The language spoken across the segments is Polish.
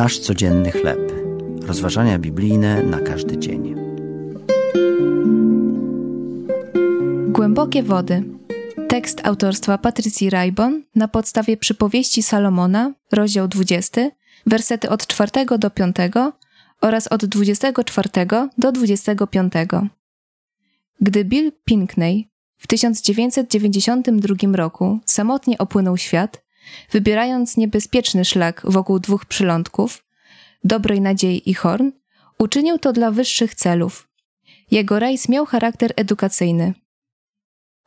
Nasz codzienny chleb. Rozważania biblijne na każdy dzień. Głębokie wody. Tekst autorstwa Patrycji Rajbon na podstawie przypowieści Salomona, rozdział 20, wersety od 4 do 5 oraz od 24 do 25. Gdy Bill Pinkney w 1992 roku samotnie opłynął świat, wybierając niebezpieczny szlak wokół dwóch przylądków, Dobrej Nadziei i Horn, uczynił to dla wyższych celów. Jego rejs miał charakter edukacyjny.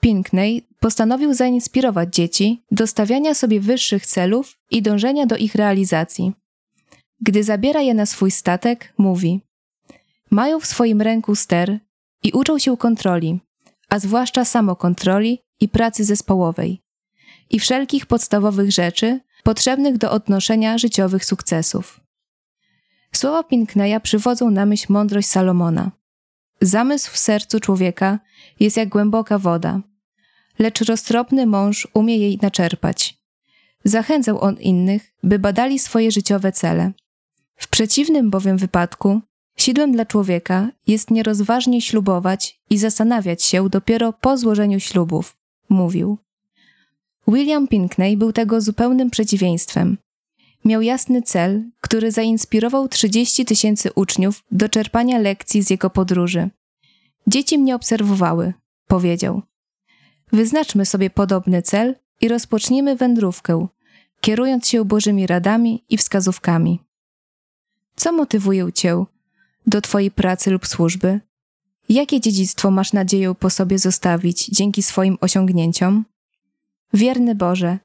Pinkney postanowił zainspirować dzieci do stawiania sobie wyższych celów i dążenia do ich realizacji. Gdy zabiera je na swój statek, mówi: Mają w swoim ręku ster i uczą się kontroli, a zwłaszcza samokontroli i pracy zespołowej i wszelkich podstawowych rzeczy potrzebnych do odnoszenia życiowych sukcesów. Słowa Pinkneya przywodzą na myśl mądrość Salomona. Zamysł w sercu człowieka jest jak głęboka woda, lecz roztropny mąż umie jej naczerpać. Zachęcał on innych, by badali swoje życiowe cele. W przeciwnym bowiem wypadku sidłem dla człowieka jest nierozważnie ślubować i zastanawiać się dopiero po złożeniu ślubów, mówił. William Pinkney był tego zupełnym przeciwieństwem. Miał jasny cel, który zainspirował 30 tysięcy uczniów do czerpania lekcji z jego podróży. Dzieci mnie obserwowały, powiedział. Wyznaczmy sobie podobny cel i rozpocznijmy wędrówkę, kierując się Bożymi radami i wskazówkami. Co motywuje Cię do Twojej pracy lub służby? Jakie dziedzictwo masz nadzieję po sobie zostawić dzięki swoim osiągnięciom? Wierny Boże,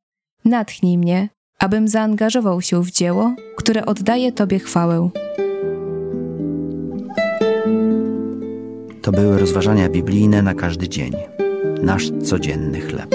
natchnij mnie, abym zaangażował się w dzieło, które oddaje Tobie chwałę. To były rozważania biblijne na każdy dzień. Nasz codzienny chleb.